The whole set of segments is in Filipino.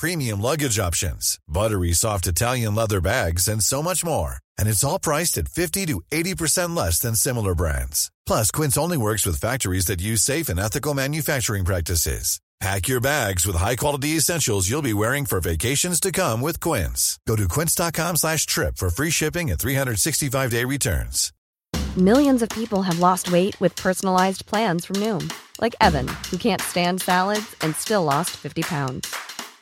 premium luggage options, buttery soft Italian leather bags, and so much more. And it's all priced at 50 to 80% less than similar brands. Plus, Quince only works with factories that use safe and ethical manufacturing practices. Pack your bags with high-quality essentials you'll be wearing for vacations to come with Quince. Go to quince.com slash trip for free shipping and 365-day returns. Millions of people have lost weight with personalized plans from Noom. Like Evan, who can't stand salads and still lost 50 pounds.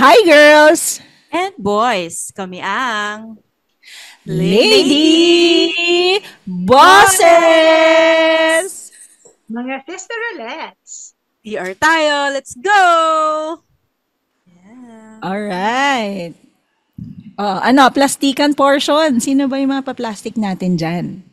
Hi girls! And boys, kami ang Lady Bosses! Mga sisterolettes. PR tayo. Let's go! Yeah. Alright. Oh, ano, plastikan portion. Sino ba yung mga pa-plastic natin dyan?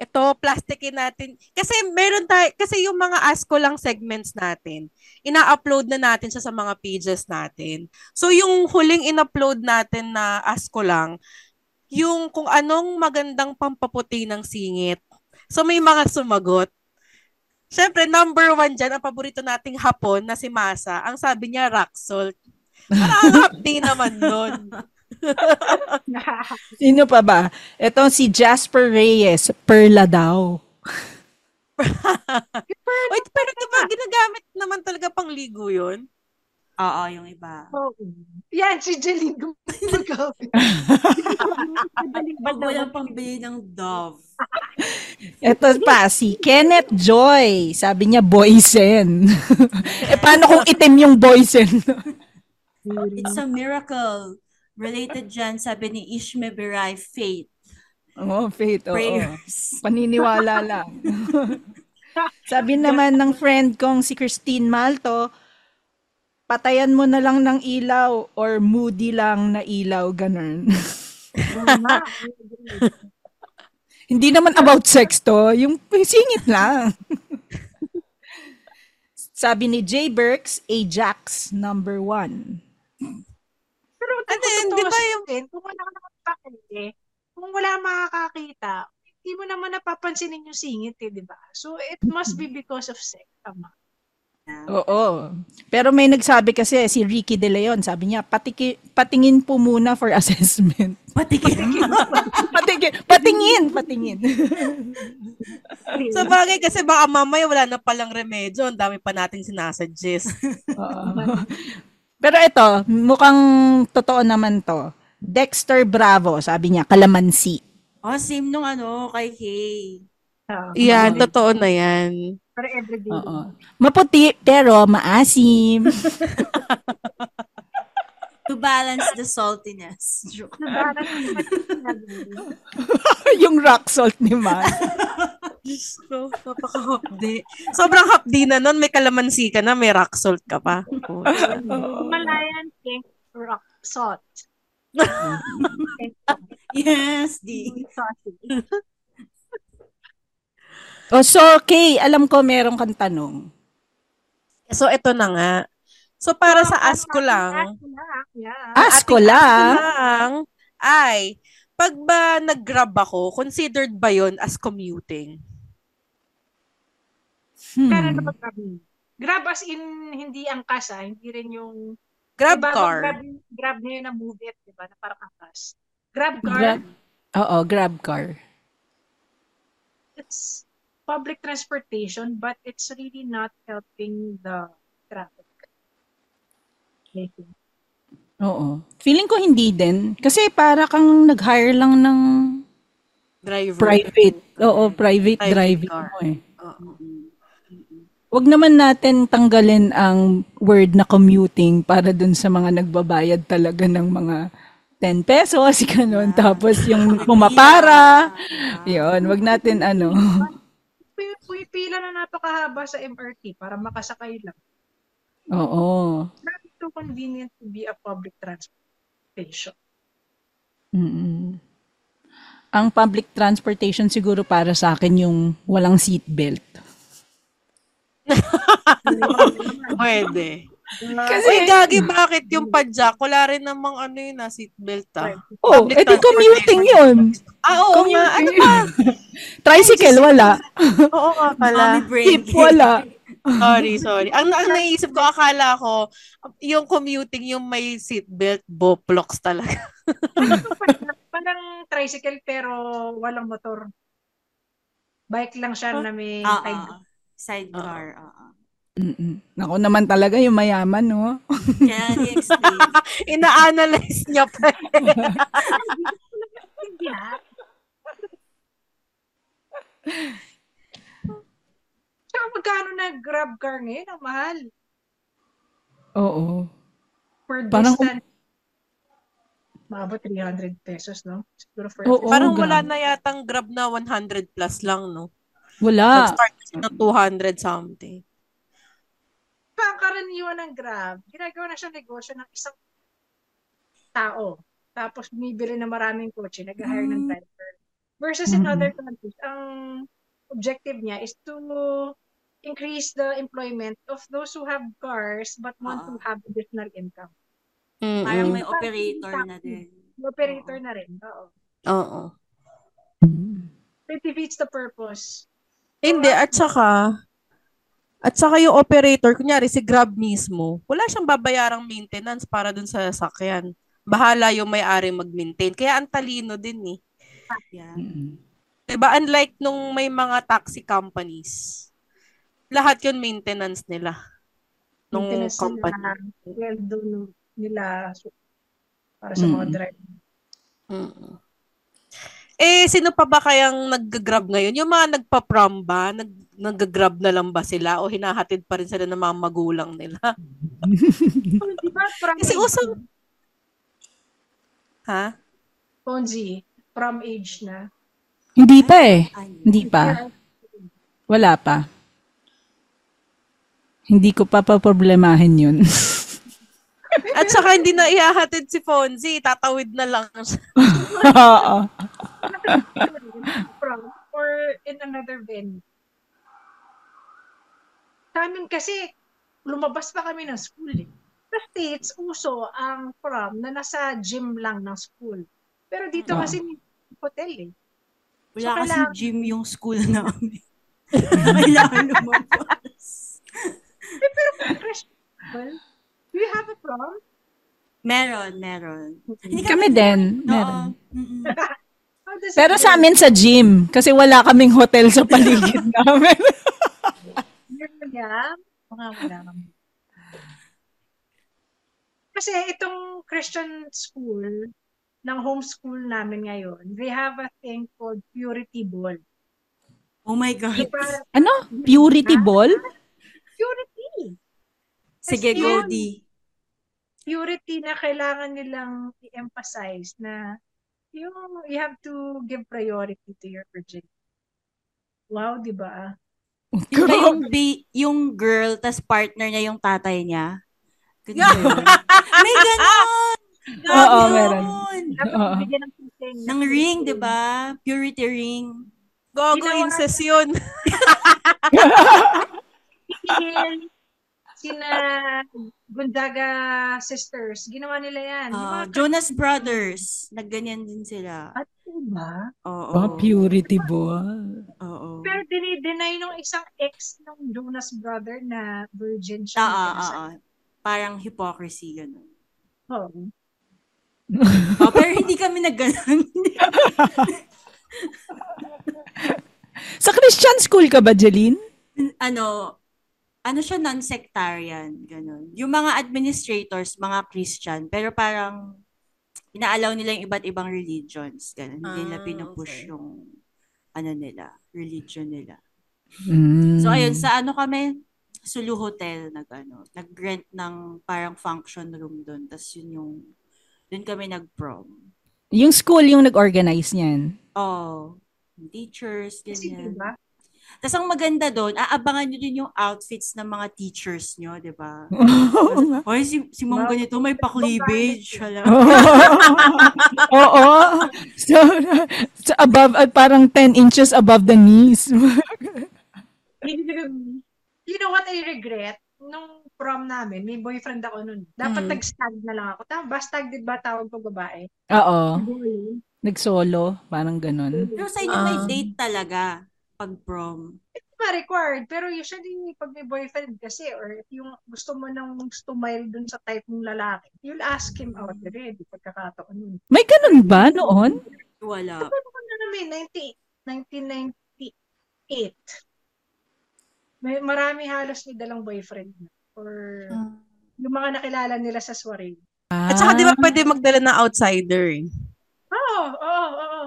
Ito, plastikin natin. Kasi meron tayo, kasi yung mga ask ko lang segments natin, ina-upload na natin siya sa mga pages natin. So yung huling in-upload natin na ask ko lang, yung kung anong magandang pampaputi ng singit. So may mga sumagot. Siyempre, number one dyan, ang paborito nating hapon na si Masa, ang sabi niya rock salt. Parang naman nun. Sino pa ba? Ito si Jasper Reyes. Perla daw. Wait, pero diba ginagamit naman talaga pang ligo yun? Oo, yung iba. Oh, yan, si Jeline gumagamit. Pag walang pambili ng Dove. Ito pa, si Kenneth Joy. Sabi niya, boysen. eh, paano kung itim yung boysen? It's a miracle. Related dyan, sabi ni Ishme Biray, faith. Oo, oh, faith. Oo. Prayers. Paniniwala lang. Sabi naman ng friend kong si Christine Malto, patayan mo na lang ng ilaw or moody lang na ilaw, ganun. Hindi naman about sex to, yung singit lang. Sabi ni Jay Burks, Ajax number one. Pero Ano yun, di ba yung- yung... Kung wala ka pakili, kung wala makakakita, hindi mo naman napapansinin yung singit eh, di ba? So, it must be because of sex. Tama. Oo. Pero may nagsabi kasi, si Ricky De Leon, sabi niya, patiki, patingin po muna for assessment. Patikin. patingin, patingin, patingin. Sa bagay kasi baka mamaya wala na palang remedyo. Ang dami pa nating sinasuggest. Oo. Pero ito, mukhang totoo naman to. Dexter Bravo, sabi niya, kalamansi. Oh, same nung ano, kay Kay. Uh, yan, totoo na yan. Para everyday. Oo. Maputi, pero maasim. To balance the saltiness. Joke. Nadarang yung rock salt ni. Diyos ko, napaka-hapdi. Sobrang hapdi na nun. May kalamansi ka na, may rock salt ka pa. Himalayan pink rock salt. Yes, di. oh, so, Kay, alam ko meron kang tanong. So, ito na nga. So, para sa ask ko lang, Yeah. Ask ko lang. ask ko lang ay, pag ba nag-grab ako, considered ba yon as commuting? Kaya Hmm. na ba grab? Grab as in, hindi angkas ah. Hindi rin yung... Grab Diba, car. Grab, grab na yun ang move it, di ba? Na parang angkas. Grab car. Grab, oo, grab car. It's, public transportation, but it's really not helping the traffic. Think. Oo. Feeling ko hindi din. Kasi para kang nag-hire lang ng Driver. private. Oo, private, Private driving car. mo eh. Oo. Wag naman natin tanggalin ang word na commuting para dun sa mga nagbabayad talaga ng mga 10 pesos, ganun. Tapos yung pumapara, yun, wag natin ano. Pi- Pumipila na napakahaba sa MRT para makasakay lang. Oo. Not too convenient to be a public transportation. Mm-mm. Ang public transportation siguro para sa akin yung walang seatbelt. Pwede. Kasi- Uy, gagi, bakit yung padjak? Wala rin namang ano yun na seatbelt ah. Oh, Public edi commuting yun. Ah, oo nga. Ano ba? Tricycle, wala. Oo nga pala. Jeep, wala. Sorry, sorry. Ang, ang naisip ko, akala ko, yung commuting, yung may seatbelt, boplocks talaga. Parang tricycle pero walang motor. Bike lang siya na may Ah, side- ah. Sidecar. ah, ah. Mm-mm. Ako naman talaga yung mayaman, no? Kaya i-explain. Ina-analyze niya pa. Hindi ah. Tsaka magkano na grab car ngayon? Ang mahal. Oo. Per Parang- distance. Maabot 300 pesos, no? Siguro for Oo. Parang wala na yatang grab na 100 plus lang, no? Wala. Nag-start ng 200 something. Pangkaraniwan ng Grab, ginagawa na siya negosyo ng isang tao. Tapos bumibili na maraming kotse, nag-hire ng driver. Versus in Mhm. other countries, ang objective niya is to increase the employment of those who have cars but want to have additional income. Mm-mm. Parang may operator na din. Yung operator na rin. Oo. Oo. It defeats the purpose. Hindi, at saka, at saka yung operator, kunyari si Grab mismo, wala siyang babayarang maintenance para dun sa sasakyan. Bahala yung may-ari mag-maintain. Kaya ang talino din eh. Yeah. Mm-mm. Diba? Unlike nung may mga taxi companies, lahat yun maintenance nila. Nung Maintenance company. nila, sweldo nila so- para sa mga Mm. driver. Mm. Eh, sino pa ba kayang nag-grab ngayon? Yung mga nagpa-prom ba? Nag nag-grab na lang ba sila? O hinahatid pa rin sila ng mga magulang nila? Di ba? From Kasi usang... Ha? Ponzi, from age na. Hindi pa eh. Hindi pa. Wala pa. Hindi ko pa paproblemahin yun. At saka hindi na ihahatid si Fonzie. Tatawid na lang siya. Oo. or in another venue. Sa amin kasi, lumabas pa kami ng school eh. Sa States, uso ang prom na nasa gym lang ng school. Pero dito Ah. kasi may hotel eh. Wala So, kasi kailangan- gym yung school namin. Kailangan lumabas. Eh, pero well, do you have a prom? Meron, meron. Hindi Kami din. Meron. Pero sa amin sa gym. Kasi wala kaming hotel sa paligid namin. Wala kami. Kasi itong Christian school, ng homeschool namin ngayon, they have a thing called Purity Ball. Oh my God. Diba, ano? Purity ball? purity. Sige, Kasi go, yun, D. Purity na kailangan nilang i-emphasize na yung you have to give priority to your virginity. Wow, di ba? Yung ba yung, bi- yung girl, tas partner niya yung tatay niya? Ganun? May ganon! Oo, Ganon! meron. Dapat ng teaching. Ng ring, di ba? Purity ring. Gogo incest yun. Sina Gonzaga sisters, ginawa nila yan. Di ba? Ah, Jonas Brothers. Nagganyan din sila. At diba? Oo. Oh, purity ball. Oo. Pero dinideny nung isang ex ng Jonas brother na virgin siya. Ah, ah, ah, ah. Parang hypocrisy, gano'n. Oh. Oh, pero hindi kami nagganon. Sa Christian school ka ba, Jeline? ano, ano siya non-sectarian, ganun. Yung mga administrators, mga Christian, pero parang inaalaw nila yung iba't ibang religions, ganun. Hindi nila Ah, pinupush okay. yung ano nila, religion nila. Mm. So ayun, sa ano kami, Sulu Hotel nag ano, nag-rent ng parang function room doon. Tapos yun yung doon kami nag-prom. Yung school yung nag-organize niyan. Oh, teachers, Kasi ganyan. diba? Tapos ang maganda doon, aabangan nyo din yung outfits ng mga teachers nyo, di ba? Oy, si, si Ma'am ganito, may pa-cleavage. Oo. So, so above, at parang 10 inches above the knees. You know what I regret? Nung prom namin, may boyfriend ako nun. Dapat Mm. nag-stag na lang ako. Tama? Stag din ba tawag pag babae? Oo. Nag-solo. Parang ganun. Pero sa inyo may Ah. date talaga pag prom. It's not required. Pero usually, pag may boyfriend kasi, or if yung gusto mo nang smile dun sa type ng lalaki, you'll ask him out already pagkakataon nun. May ganun ba noon? Wala. Ano ko na namin, 90, 1998. May marami halos may dalang boyfriend na. Or yung mga nakilala nila sa soiree. At saka di ba pwede magdala ng outsider eh. Oo, oo, oo.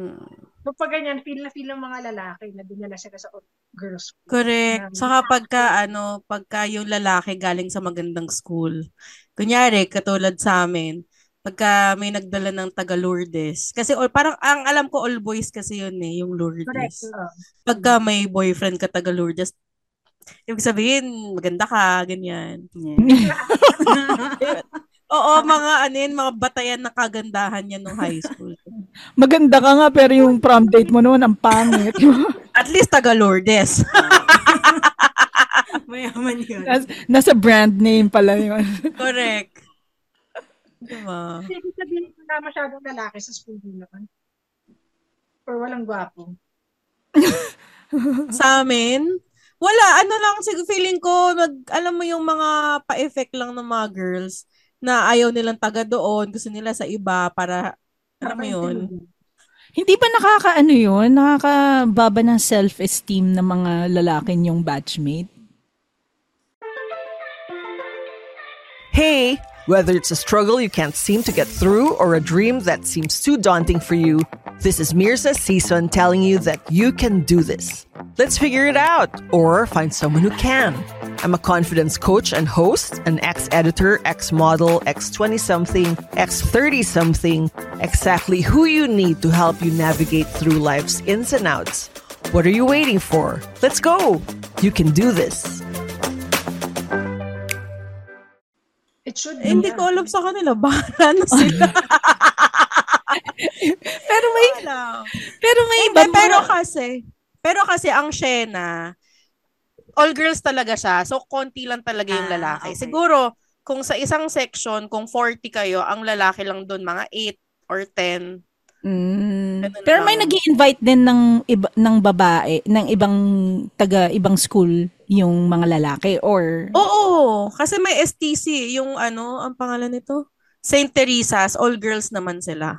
Hmm. Kapag ganyan, feel na feel ng mga lalaki na dinala sila sa girls school. Correct. Saka pagka ano, pagka yung lalaki galing sa magandang school. Kunyari, katulad sa amin, pagka may nagdala ng taga Lourdes. Kasi or, parang ang alam ko all boys kasi yun eh, yung Correct. Lourdes. oo. Pagka may boyfriend ka taga Lourdes, ibig sabihin, maganda ka, ganyan. Oo, mga ano yun, mga batayan na kagandahan yan nung high school. Maganda ka nga, pero yung prom date mo noon, ang pangit. At least taga Lourdes. Mayaman yun. Nas- Nasa brand name pala yun. Correct. Diba? Ibig sabihin, wala masyadong lalaki sa school naman. Or walang gwapo. Sa amin, wala. Ano lang, sig- feeling ko, mag, alam mo yung mga pa-effect lang ng mga girls na ayaw nilang taga doon, gusto nila sa iba para, alam mo yun. Hindi ba nakakaano yun? Nakakababa ng self-esteem ng mga lalaking yung batchmate? Hey, whether it's a struggle you can't seem to get through or a dream that seems too daunting for you, this is Mirza Season telling you that you can do this. Let's figure it out or find someone who can. I'm a confidence coach and host, an ex editor, ex model, ex 20 something, ex 30 something, exactly who you need to help you navigate through life's ins and outs. What are you waiting for? Let's go! You can do this. It should Eh, be. hindi ko alam sa kanila, bahala na sila. Pero may, Wala. pero may Hindi, iba pero kasi, pero kasi ang Shena, all girls talaga siya. So, konti lang talaga yung Ah, lalaki. okay. Siguro, kung sa isang section, kung 40 kayo, ang lalaki lang doon, mga 8 or 10. Mm. Ganun Pero may nag invite din ng iba, ng babae, ng ibang taga ibang school yung mga lalaki or Oo, kasi may STC, yung ano, ang pangalan nito? St. Teresa's, all girls naman sila.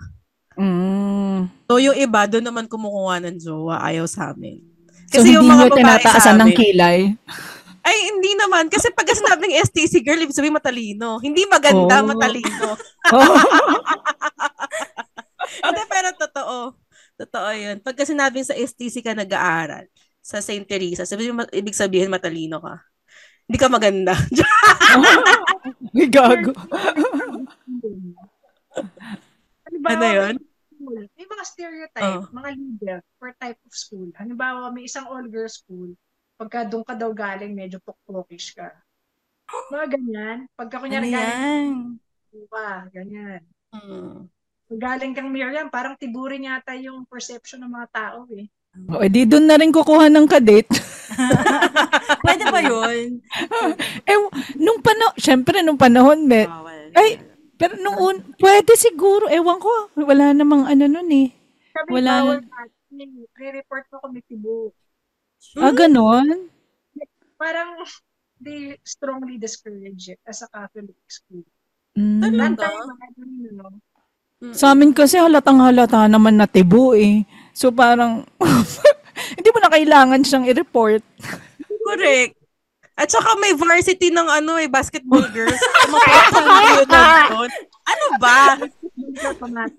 Mm, So, yung iba, doon naman kumukuha ng jowa, ayaw sa amin. so hindi nyo tinataasan ng kilay. Ay, hindi naman. Kasi pag sinabing STC girl, ibig sabihin matalino. Hindi maganda, Oh. matalino. Hindi, pero totoo. Totoo yun. Pagka sinabing sa STC ka nag-aaral, sa St. Teresa, sabi, ibig sabihin matalino ka. Hindi ka maganda. May gago. Halimbawa, ano yun? school, may mga stereotype, Oh. mga leader per type of school. Halimbawa, may isang all-girls school, pagka doon ka daw galing, medyo pokpokish ka. Mga ganyan. Pagka Ano kunyari galing yan? ka, ganyan. Hmm. Pag galing kang Miriam, parang tiburin yata yung perception ng mga tao eh. O, di doon na rin kukuha ng kadate. Pwede ba yun? eh, nung panahon, syempre nung panahon, me, Bawal. ay, pero nung un, pwede siguro, ewan ko, wala namang ano nun eh. Sabi, Wala bawal natin. Re-report mo kami tibu. Ah, ganon? Parang they strongly discourage it as a Catholic school. Mm. Talaga? no? Sa amin kasi halatang halata naman na tibo eh. So parang, Hindi mo na kailangan siyang i-report. Correct. At saka may varsity ng ano eh, basketball girls. Mapapal yun doon. Ano ba?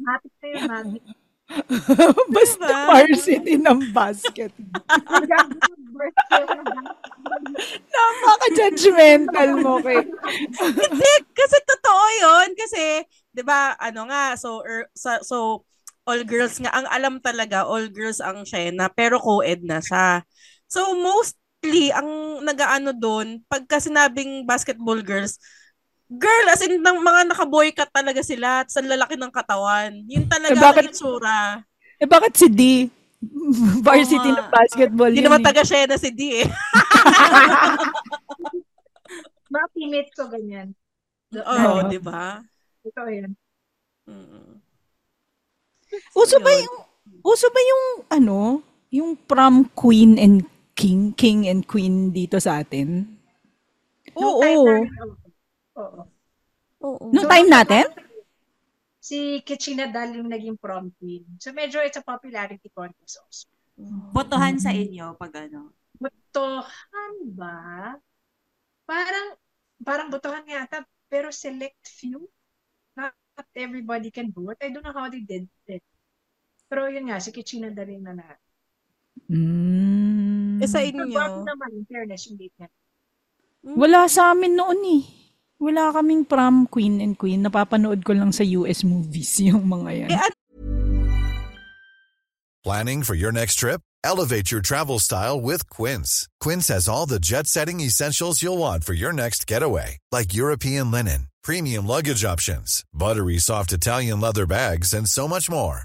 Matik na yun, mami. Basta varsity ng basket. Napaka-judgmental mo kay. Hindi, kasi totoo yun. Kasi, di ba, ano nga, so, er, sa, so, all girls nga, ang alam talaga, all girls ang Shena, pero co-ed na siya. So, mostly, ang nagaano doon, pagka sinabing basketball girls, girl, as in, ng mga naka-boycott talaga sila at sa lalaki ng katawan. Yun talaga Eh, bakit- ang itsura. Eh bakit si D? Varsity Oo ng basketball Hindi naman eh. taga Shena si D eh. Mga teammates ko ganyan. Oo, di ba? Ito yan. Mm. Uso ba Yun. yung uso ba yung ano, yung prom queen and king, king and queen dito sa atin? Oo. time namin, oo. Oo. Oo. Nung time natin? Si Kichina Dal yung naging prom queen. So medyo it's a popularity contest also. Botohan sa inyo pag ano. Botohan ba? Parang, parang botohan nga ata, pero select few. Not everybody can vote. I don't know how they did it. Pero yun nga, si Kichina Dal yung na Mm. Eh sa inyo, naman, in fairness, yung date niya. Wala sa amin noon eh. Wala kaming prom queen and queen. Napapanood ko lang sa US movies yung mga yan. eh ano Planning for your next trip? Elevate your travel style with Quince. Quince has all the jet setting essentials you'll want for your next getaway, like European linen, premium luggage options, buttery soft Italian leather bags, and so much more.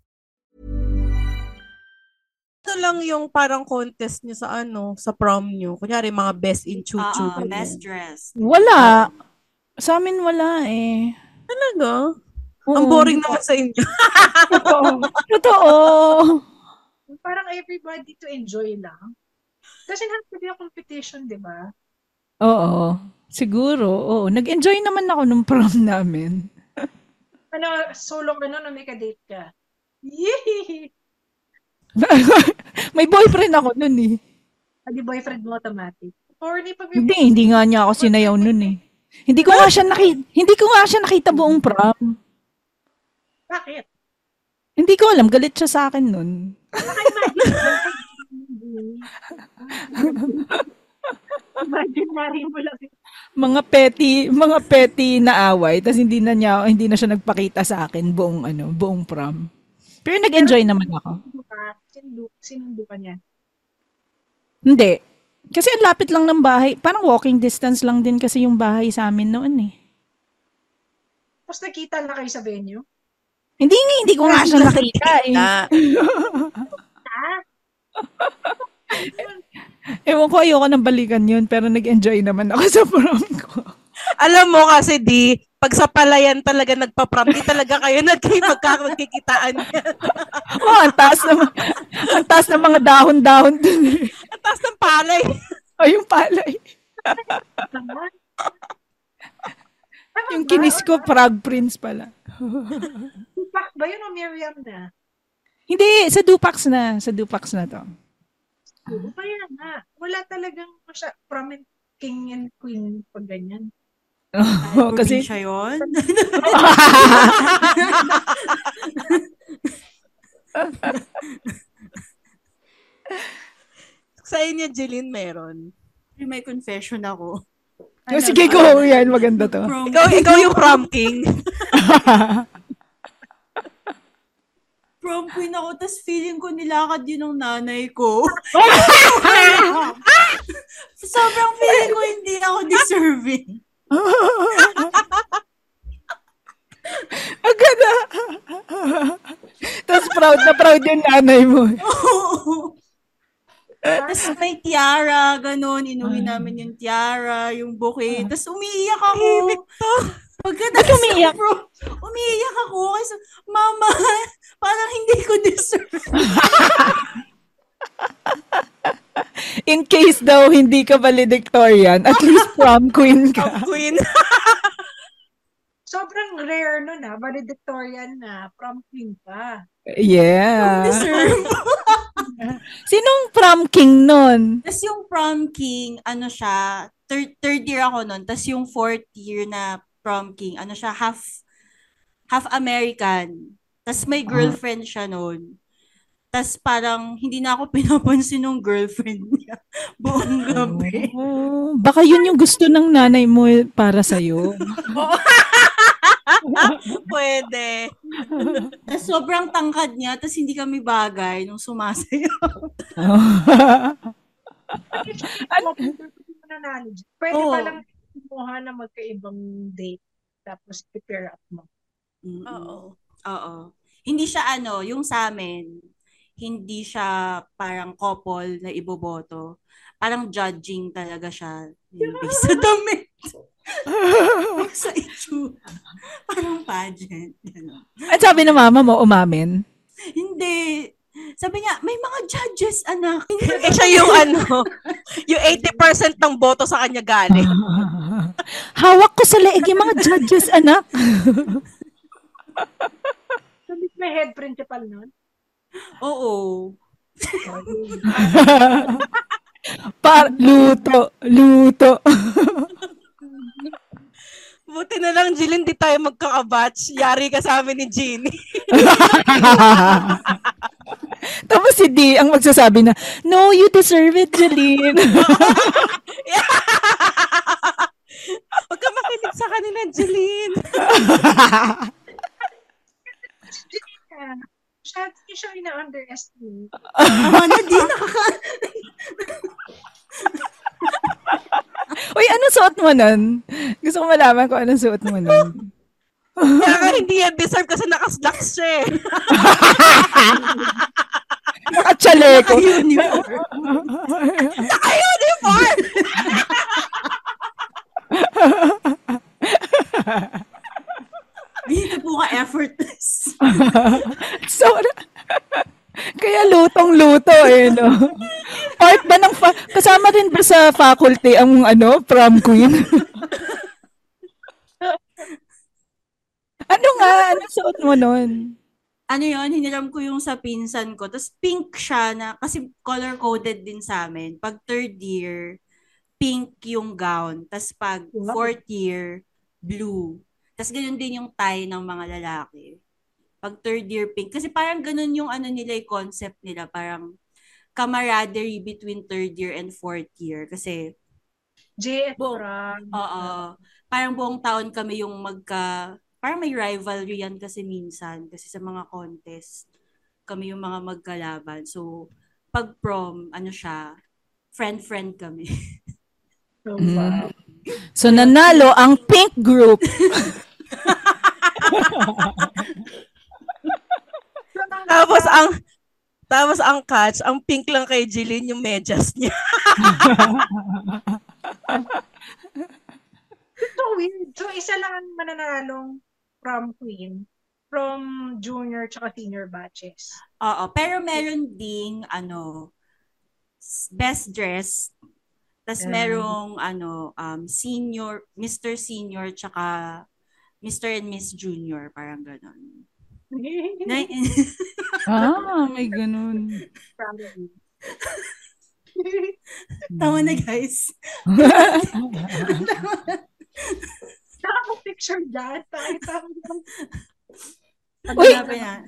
Ito lang yung parang contest nyo sa ano, sa prom nyo. Kunyari, mga best in chuchu. Oo, best dress. Wala. Sa amin wala eh. Talaga? Oo. Ang boring naman sa inyo. Totoo. Totoo. Parang everybody to enjoy lang. Doesn't have to be a competition, di ba? Oo. Siguro. Oo. Nag-enjoy naman ako nung prom namin. Ano, solo ka nun o may ka-date ka? Yee! May boyfriend ako nun eh. Adi boyfriend mo automatic. Or ni pag Hindi, hindi nga niya ako sinayaw nun eh. Hindi ko nga siya nakita, hindi ko nga siya nakita buong prom. Bakit? Hindi ko alam, galit siya sa akin nun. Imaginary mo lang. Mga petty, mga petty na away, tapos hindi na niya, hindi na siya nagpakita sa akin buong ano, buong prom. Pero nag-enjoy naman ako. Sinundo ka, sinundo, ka niya. Hindi. Kasi ang lapit lang ng bahay. Parang walking distance lang din kasi yung bahay sa amin noon eh. Tapos nakita na kayo sa venue? Hindi nga, hindi ko nga siya nakita eh. Ewan ko, ayoko nang balikan yun, pero nag-enjoy naman ako sa prom ko. alam mo kasi di, pag sa palayan talaga nagpa-prom, di talaga kayo nagkay magkakakikitaan yan. Oh, ang taas ng, ang taas ng mga dahon-dahon dun. Ang taas ng palay. Oh, yung palay. Yung kinis ko, Frog Prince pala. Tupac ba yun o Miriam na? Hindi, sa Dupax na. Sa Dupax na to. Oo, kaya nga. Wala talagang masya, prominent king and queen pag ganyan. Oh, kasi Probinsya yun? Sa inyo, Jeline, meron. May confession ako. Oh, sige, go. Yan, maganda to. Prom, Ikaw, ikaw yung prom king. prom queen ako, tas feeling ko nilakad yun ng nanay ko. Sobrang feeling ko hindi ako deserving. Ang ganda. Tapos proud na proud yung nanay mo. Tapos may tiara, ganun. Inuwi namin yung tiara, yung bouquet. Tapos umiiyak ako. Pagkatapos umiiyak? Bro, umiiyak ako. Kasi, mama, parang hindi ko deserve. In case daw hindi ka valedictorian, at least prom queen ka. Queen. Sobrang rare nun ah. Valedictorian na. Prom queen pa. Yeah. deserve. Sinong prom king nun? Tapos yung prom king, ano siya, third, third year ako nun. Tapos yung fourth year na prom king, ano siya, half, half American. Tapos may girlfriend siya nun. Tapos parang hindi na ako pinapansin ng girlfriend niya buong gabi. Oh, baka yun yung gusto ng nanay mo para sa'yo. Pwede. Tapos sobrang tangkad niya, tapos hindi kami bagay nung sumasayaw. Ano? Dyan. Pwede Oo. pa lang kumuha na magkaibang date tapos prepare up mo. Oo. Oo. Hindi siya ano, yung sa amin, hindi siya parang couple na iboboto. Parang judging talaga siya. Based sa damit. sa itsura. Parang pageant. Ganun. At sabi ng mama mo, umamin. Hindi. Sabi niya, may mga judges, anak. Eh, siya yung ano, yung 80% ng boto sa kanya galing. Hawak ko sa leeg yung mga judges, anak. So, di may head principal nun? Oo. Par luto, luto. Buti na lang, Jilin, di tayo magkakabatch. Yari ka sa amin ni Jeannie. Tapos si D ang magsasabi na, No, you deserve it, Jeline. Huwag ka makinig sa kanila, Jeline. Siya, hindi siya ina-underestimate. Ano, di nakaka... Uy, ano suot mo nun? Gusto ko malaman kung anong suot mo nun. Kaya nga hindi yan deserve kasi nakaslacks siya eh. Nakachaleko. Naka-uniform! Dito po ka effortless. so, kaya lutong-luto eh, no? Part ba ng, fa- kasama rin ba sa faculty ang ano, prom queen? ano nga, ano suot mo nun? ano yon hiniram ko yung sa pinsan ko. Tapos pink siya na, kasi color-coded din sa amin. Pag third year, pink yung gown. Tapos pag fourth year, blue. Tapos ganun din yung tie ng mga lalaki. Pag third year, pink. Kasi parang ganun yung ano nila, yung concept nila. Parang camaraderie between third year and fourth year. Kasi JF prom. Oo. Parang buong taon kami yung magka... Parang may rivalry yan kasi minsan. Kasi sa mga contest, kami yung mga magkalaban. So, pag prom, ano siya, friend-friend kami. So, Mm. wow. So, nanalo ang pink group. Tapos ang tapos ang catch, ang pink lang kay Jilin yung medyas niya. So weird. So, isa lang ang mananalong prom queen from junior tsaka senior batches. Oo. Pero meron ding, ano, best dress. Tapos Mm. merong, ano, um, senior, Mr. Senior, tsaka Mr. and Miss Junior. Parang ganon. ah, may ganun. Tama na, guys. Nakaka-picture dyan. Ano yan?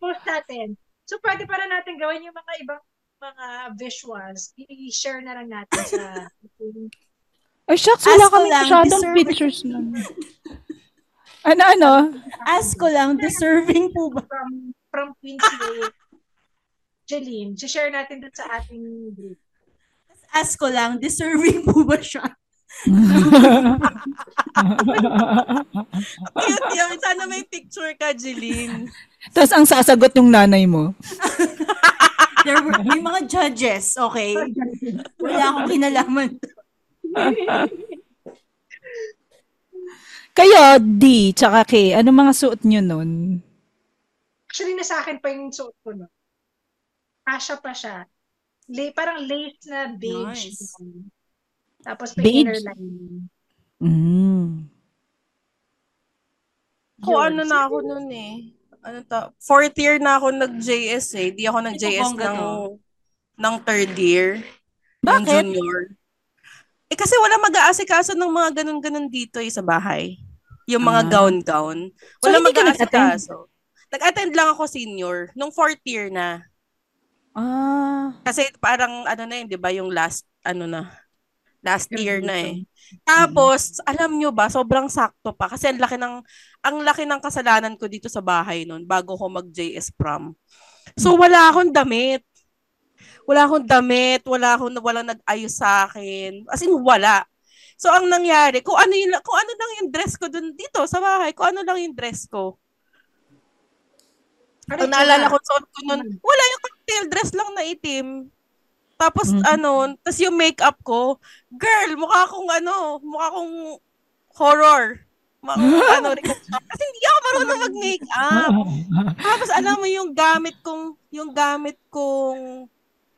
Post natin. So, pwede para natin gawin yung mga ibang mga visuals. I-share na lang natin sa Ay, shucks, wala kami masyadong pictures nun. Ano, ano? Ask ko lang, deserving po ba? From, from Quincy Jeline, share natin dun sa ating group. Ask ko lang, deserving po ba siya? Cute yun. Sana may picture ka, Jeline. Tapos ang sasagot yung nanay mo. There were, may mga judges, okay? Wala akong kinalaman. Kayo, D, tsaka K, ano mga suot nyo nun? Actually, nasa akin pa yung suot ko nun. Kasha pa siya. La- parang lace na beige. Nice. Tapos may Beige? inner lining. Mm. Ako, ano na ako nun eh. Ano ta? Fourth year na ako nag-JS eh. Di ako nag-JS ng, to. ng third year. Ng Bakit? junior. Eh kasi wala mag-aasikaso ng mga ganun-ganun dito eh sa bahay. Yung mga Ah. gown-gown. So, Wala nag-attend? mag-aasikaso. Nag-attend lang ako senior. Nung fourth year na. Ah. Kasi parang ano na yun, di ba? Yung last, ano na. Last year na eh. Tapos, alam nyo ba, sobrang sakto pa. Kasi ang laki ng, ang laki ng kasalanan ko dito sa bahay noon bago ko mag-JS prom. So, wala akong damit. Wala akong damit, wala akong walang nag-ayos sa akin. As in, wala. So, ang nangyari, kung ano, yung, kung ano lang yung dress ko dun dito sa bahay, kung ano lang yung dress ko. Ano Ang naalala ko, suot ko nun, wala yung cocktail dress lang na itim. Tapos Mhm. ano, tapos yung makeup ko, girl, mukha akong ano, mukha akong horror. Ma- ano, kasi hindi ako marunong mag-makeup. Tapos alam mo yung gamit kong, yung gamit kong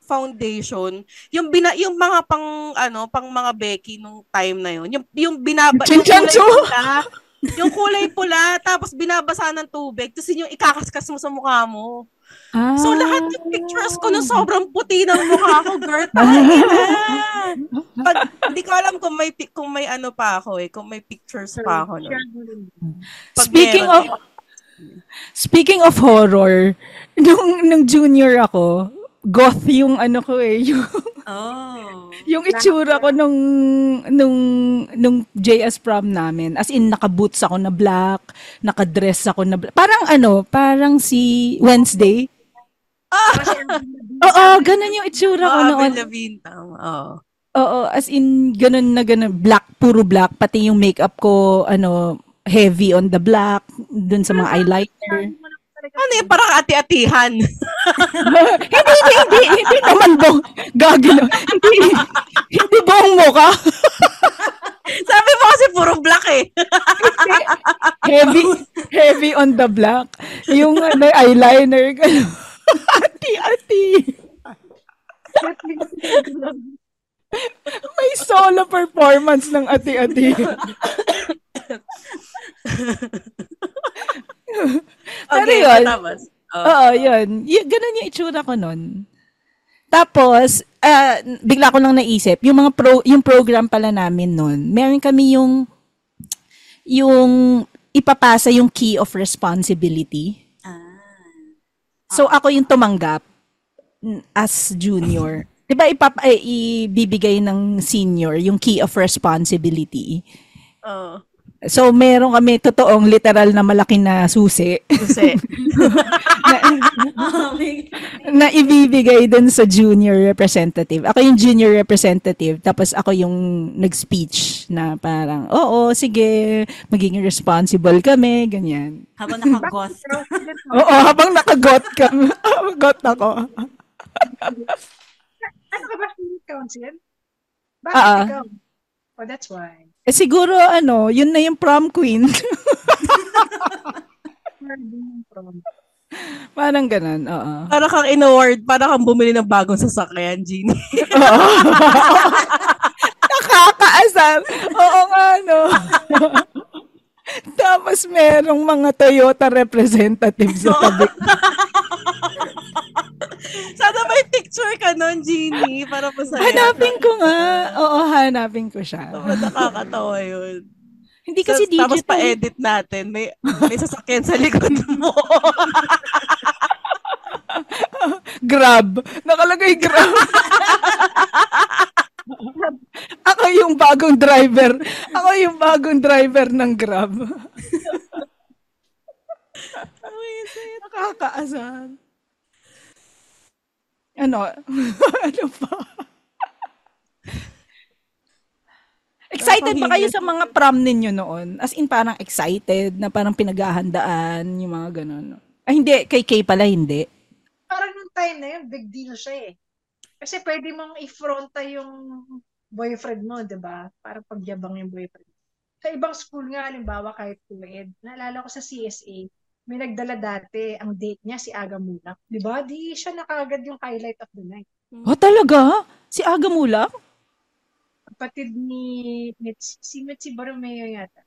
foundation, yung bina, yung mga pang ano, pang mga Becky nung time na yun. Yung yung binaba yung kulay pula, yung kulay pula tapos binabasa ng tubig, tapos yun yung ikakaskas mo sa mukha mo. Ah. So lahat ng pictures ko na sobrang puti ng mukha ko, girl. Pag, hindi ko alam kung may kung may ano pa ako eh, kung may pictures pa ako. Pag Speaking meron, of Speaking of horror, nung nung junior ako, goth yung ano ko eh, yung Oh. yung itsura ko nung nung nung JS prom namin. As in naka-boots ako na black, naka-dress ako na black. Parang ano, parang si Wednesday. Oo, ganun yung itsura ko Oh, noon. Lavigne, tama. Oo. Oo, as in ganun na ganun, black, puro black, pati yung makeup ko ano, heavy on the black, dun sa mga eyeliner. Ano yung parang ati-atihan? hindi, hindi, hindi, hindi naman bong, gagano. Hindi, hindi buong mukha. Sabi mo kasi puro black eh. heavy, heavy on the black. Yung ano, eyeliner, gano'n. Ati-ati. May solo performance ng ati-ati. Pero Okay, yun. tapos. Oh. Oo, yun. Y- ganun yung itsura ko nun. Tapos, ah, bigla ko lang naisip, yung mga pro, yung program pala namin nun, meron kami yung, yung ipapasa yung key of responsibility. So, ako yung tumanggap as junior. Di ba ipap eh, ibibigay ng senior yung key of responsibility? Oo. So, meron kami totoong literal na malaki na susi. Susi. na ibibigay dun sa junior representative. Ako yung junior representative, tapos ako yung nag-speech na parang, oo, sige, magiging responsible kami, ganyan. Habang nakagoth. Oo, habang nakagot ka. got ako. ano ka ba council? Bakit ah. ikaw? Oh, that's why. Eh, siguro, ano, yun na yung prom queen. parang ganun, oo. Para kang in-award, para kang bumili ng bagong sasakyan, Jeannie. Nakakaasar. Oo nga, no. Tapos merong mga Toyota representatives sa tabi. Sana may picture ka nun, Jeannie, para masaya. hanapin ko nga. Oo, hanapin ko siya. Oo, nakakatawa yun. Hindi kasi Tapos- Tapos digital. pa-edit natin. May, may sasakyan sa likod mo. Grab. Nakalagay grab. Ako yung bagong driver. Ako yung bagong driver ng Grab. Nakakaasahan. Ano? ano pa? Excited ba kayo sa mga prom ninyo noon? As in parang excited na parang pinaghahandaan yung mga ganun. Ay hindi, kay Kay pala hindi. Parang nung time na yun, big deal siya eh. Kasi pwede mong i-fronta yung boyfriend mo, di ba? Para pagyabang yung boyfriend. Sa ibang school nga, halimbawa kahit co-ed, naalala ko sa CSA, may nagdala dati, ang date niya si Aga Mulak. Di ba? Di siya nakagad yung highlight of the night. Oh, talaga? Si Aga Mulak? Kapatid ni Mitzi, si Mitzi Borromeo yata.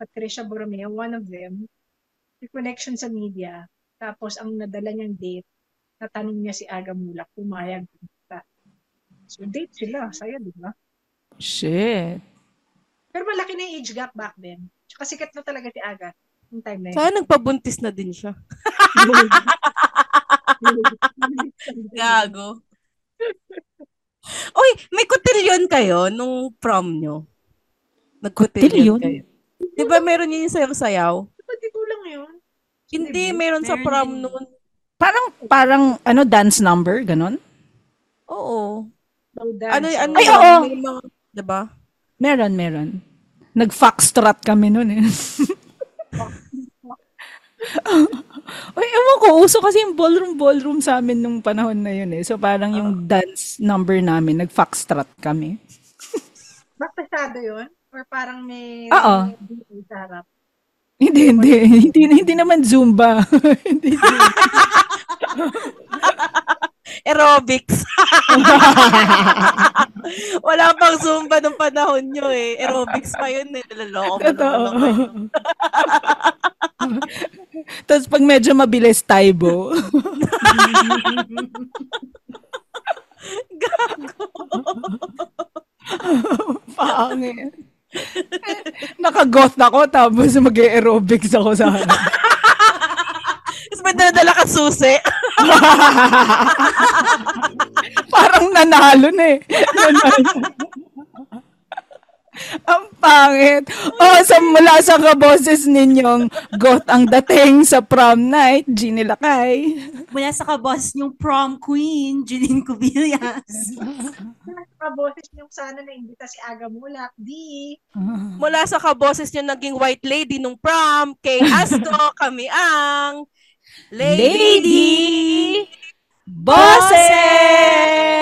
Patricia Borromeo, one of them. May connection sa media. Tapos ang nadala niyang date, natanong niya si Aga Mulak, pumayag. So date sila, saya di ba? Shit. Pero malaki na yung age gap back then. Tsaka sikat na talaga si Aga. Yung time na yun. Sana nagpabuntis na din siya. Gago. Uy, may cotillion kayo nung prom nyo? Cotillion? kayo. Di ba meron yun yung sayaw-sayaw? Pati ko lang yun. Hindi, meron sa Meron prom yun. noon. Parang, parang, ano, dance number, ganon? Oo. Dance. Ano, ano, Ay, oo. May mga, di ba? Meron, meron. Nag-foxtrot kami nun eh. Uy, ewan ko, uso kasi yung ballroom-ballroom sa amin nung panahon na yun eh. So parang yung dance number namin, nag-foxtrot kami. Baktasado yun? Or parang may... Oo. sa harap? Hindi, hindi. Hindi, hindi naman Zumba. hindi Zumba. Aerobics. Wala pang Zumba nung panahon nyo eh. Aerobics pa yun eh. Nilaloko mo Totoo. naman. Tapos pag medyo mabilis, Taibo. Pangit. Nakagoth ako tapos mag-aerobics ako sa harap. Tapos may daladala ka susi. Parang nanalo na eh. Ang pangit. Oh, sa mula sa kaboses ninyong goth ang dating sa prom night, Ginny Lakay. Mula sa kabos yung prom queen, Jeline Cubillas. Kaboses niyong sana na-imbita si Aga Mulak. Di. Mula sa kaboses nyo naging white lady nung prom, kay Asto, kami ang Lady, Lady Bosses!